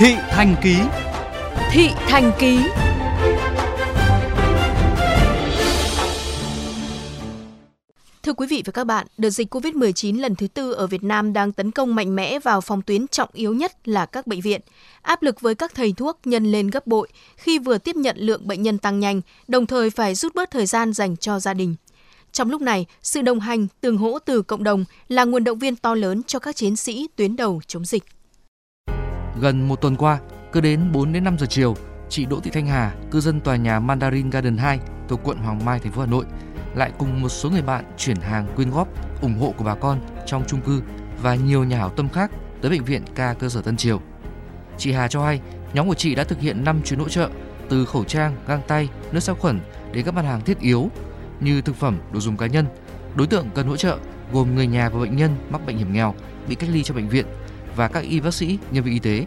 Thị Thành Ký Thị Thành Ký Thưa quý vị và các bạn, đợt dịch COVID-19 lần thứ tư ở Việt Nam đang tấn công mạnh mẽ vào phòng tuyến trọng yếu nhất là các bệnh viện. Áp lực với các thầy thuốc nhân lên gấp bội khi vừa tiếp nhận lượng bệnh nhân tăng nhanh, đồng thời phải rút bớt thời gian dành cho gia đình. Trong lúc này, sự đồng hành, tương hỗ từ cộng đồng là nguồn động viên to lớn cho các chiến sĩ tuyến đầu chống dịch. Gần một tuần qua, cứ đến 4 đến 5 giờ chiều, chị Đỗ Thị Thanh Hà, cư dân tòa nhà Mandarin Garden 2 thuộc quận Hoàng Mai, thành phố Hà Nội, lại cùng một số người bạn chuyển hàng quyên góp ủng hộ của bà con trong chung cư và nhiều nhà hảo tâm khác tới bệnh viện ca cơ sở Tân Triều. Chị Hà cho hay, nhóm của chị đã thực hiện 5 chuyến hỗ trợ từ khẩu trang, găng tay, nước sát khuẩn đến các mặt hàng thiết yếu như thực phẩm, đồ dùng cá nhân. Đối tượng cần hỗ trợ gồm người nhà và bệnh nhân mắc bệnh hiểm nghèo bị cách ly trong bệnh viện và các y bác sĩ, nhân viên y tế.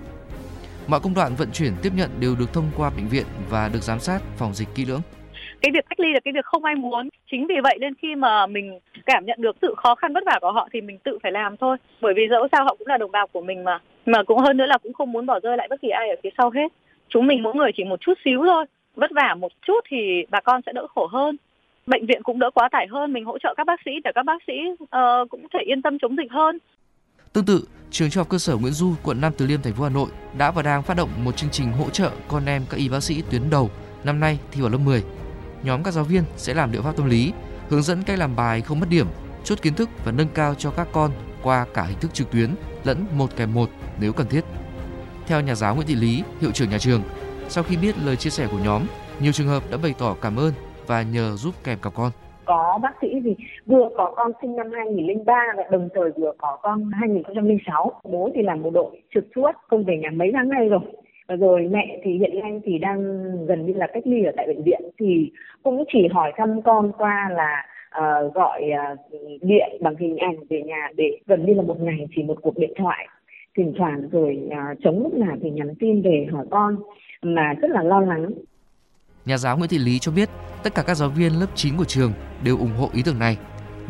Mọi công đoạn vận chuyển tiếp nhận đều được thông qua bệnh viện và được giám sát phòng dịch kỹ lưỡng. Cái việc cách ly là cái việc không ai muốn. Chính vì vậy nên khi mà mình cảm nhận được sự khó khăn vất vả của họ thì mình tự phải làm thôi. Bởi vì dẫu sao họ cũng là đồng bào của mình mà. Mà cũng hơn nữa là cũng không muốn bỏ rơi lại bất kỳ ai ở phía sau hết. Chúng mình mỗi người chỉ một chút xíu thôi. Vất vả một chút thì bà con sẽ đỡ khổ hơn. Bệnh viện cũng đỡ quá tải hơn. Mình hỗ trợ các bác sĩ để các bác sĩ uh, cũng thể yên tâm chống dịch hơn. Tương tự, trường trung học cơ sở Nguyễn Du, quận Nam Từ Liêm, thành phố Hà Nội đã và đang phát động một chương trình hỗ trợ con em các y bác sĩ tuyến đầu năm nay thi vào lớp 10 nhóm các giáo viên sẽ làm liệu pháp tâm lý, hướng dẫn cách làm bài không mất điểm, chốt kiến thức và nâng cao cho các con qua cả hình thức trực tuyến lẫn một kèm một nếu cần thiết. Theo nhà giáo Nguyễn Thị Lý, hiệu trưởng nhà trường, sau khi biết lời chia sẻ của nhóm, nhiều trường hợp đã bày tỏ cảm ơn và nhờ giúp kèm cặp con. Có bác sĩ gì vừa có con sinh năm 2003 và đồng thời vừa có con 2006. Bố thì làm bộ đội trực suốt, không về nhà mấy tháng nay rồi rồi mẹ thì hiện nay thì đang gần như là cách ly ở tại bệnh viện thì cũng chỉ hỏi thăm con qua là uh, gọi uh, điện bằng hình ảnh về nhà để gần như là một ngày chỉ một cuộc điện thoại thỉnh thoảng rồi uh, chống lúc nào thì nhắn tin về hỏi con mà rất là lo lắng. Nhà giáo Nguyễn Thị Lý cho biết tất cả các giáo viên lớp 9 của trường đều ủng hộ ý tưởng này.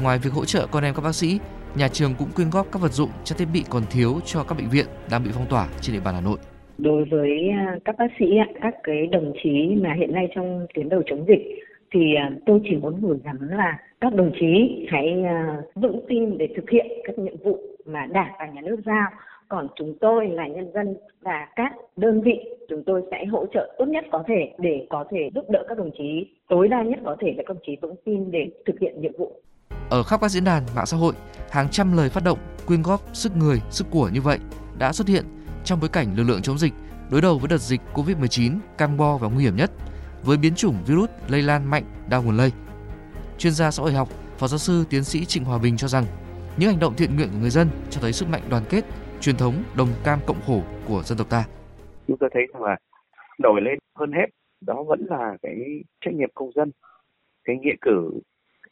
Ngoài việc hỗ trợ con em các bác sĩ, nhà trường cũng quyên góp các vật dụng, trang thiết bị còn thiếu cho các bệnh viện đang bị phong tỏa trên địa bàn Hà Nội đối với à, các bác sĩ các cái đồng chí mà hiện nay trong tuyến đầu chống dịch thì à, tôi chỉ muốn gửi gắm là các đồng chí hãy à, vững tin để thực hiện các nhiệm vụ mà đảng và nhà nước giao còn chúng tôi là nhân dân và các đơn vị chúng tôi sẽ hỗ trợ tốt nhất có thể để có thể giúp đỡ các đồng chí tối đa nhất có thể để các đồng chí vững tin để thực hiện nhiệm vụ. Ở khắp các diễn đàn mạng xã hội, hàng trăm lời phát động quyên góp sức người, sức của như vậy đã xuất hiện trong bối cảnh lực lượng chống dịch đối đầu với đợt dịch Covid-19 căng bo và nguy hiểm nhất với biến chủng virus lây lan mạnh đa nguồn lây. Chuyên gia xã hội học, Phó giáo sư tiến sĩ Trịnh Hòa Bình cho rằng những hành động thiện nguyện của người dân cho thấy sức mạnh đoàn kết, truyền thống đồng cam cộng khổ của dân tộc ta. Chúng tôi thấy rằng là nổi lên hơn hết đó vẫn là cái trách nhiệm công dân, cái nghĩa cử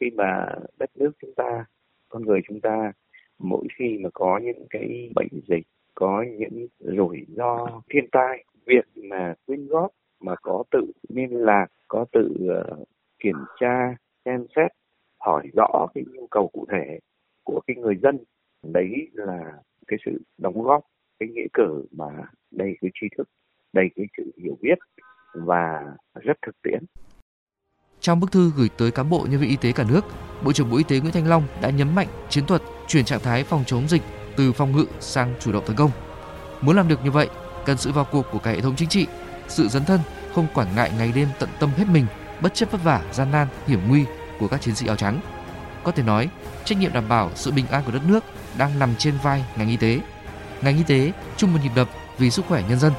khi mà đất nước chúng ta, con người chúng ta mỗi khi mà có những cái bệnh dịch có những rủi ro thiên tai việc mà quyên góp mà có tự liên lạc có tự uh, kiểm tra xem xét hỏi rõ cái nhu cầu cụ thể của cái người dân đấy là cái sự đóng góp cái nghĩa cử mà đầy cái tri thức đầy cái sự hiểu biết và rất thực tiễn trong bức thư gửi tới cán bộ nhân viên y tế cả nước, Bộ trưởng Bộ Y tế Nguyễn Thanh Long đã nhấn mạnh chiến thuật chuyển trạng thái phòng chống dịch từ phòng ngự sang chủ động tấn công. Muốn làm được như vậy, cần sự vào cuộc của cả hệ thống chính trị, sự dấn thân, không quản ngại ngày đêm tận tâm hết mình, bất chấp vất vả, gian nan, hiểm nguy của các chiến sĩ áo trắng. Có thể nói, trách nhiệm đảm bảo sự bình an của đất nước đang nằm trên vai ngành y tế. Ngành y tế chung một nhịp đập vì sức khỏe nhân dân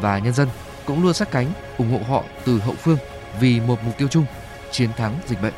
và nhân dân cũng luôn sát cánh, ủng hộ họ từ hậu phương vì một mục tiêu chung, chiến thắng dịch bệnh.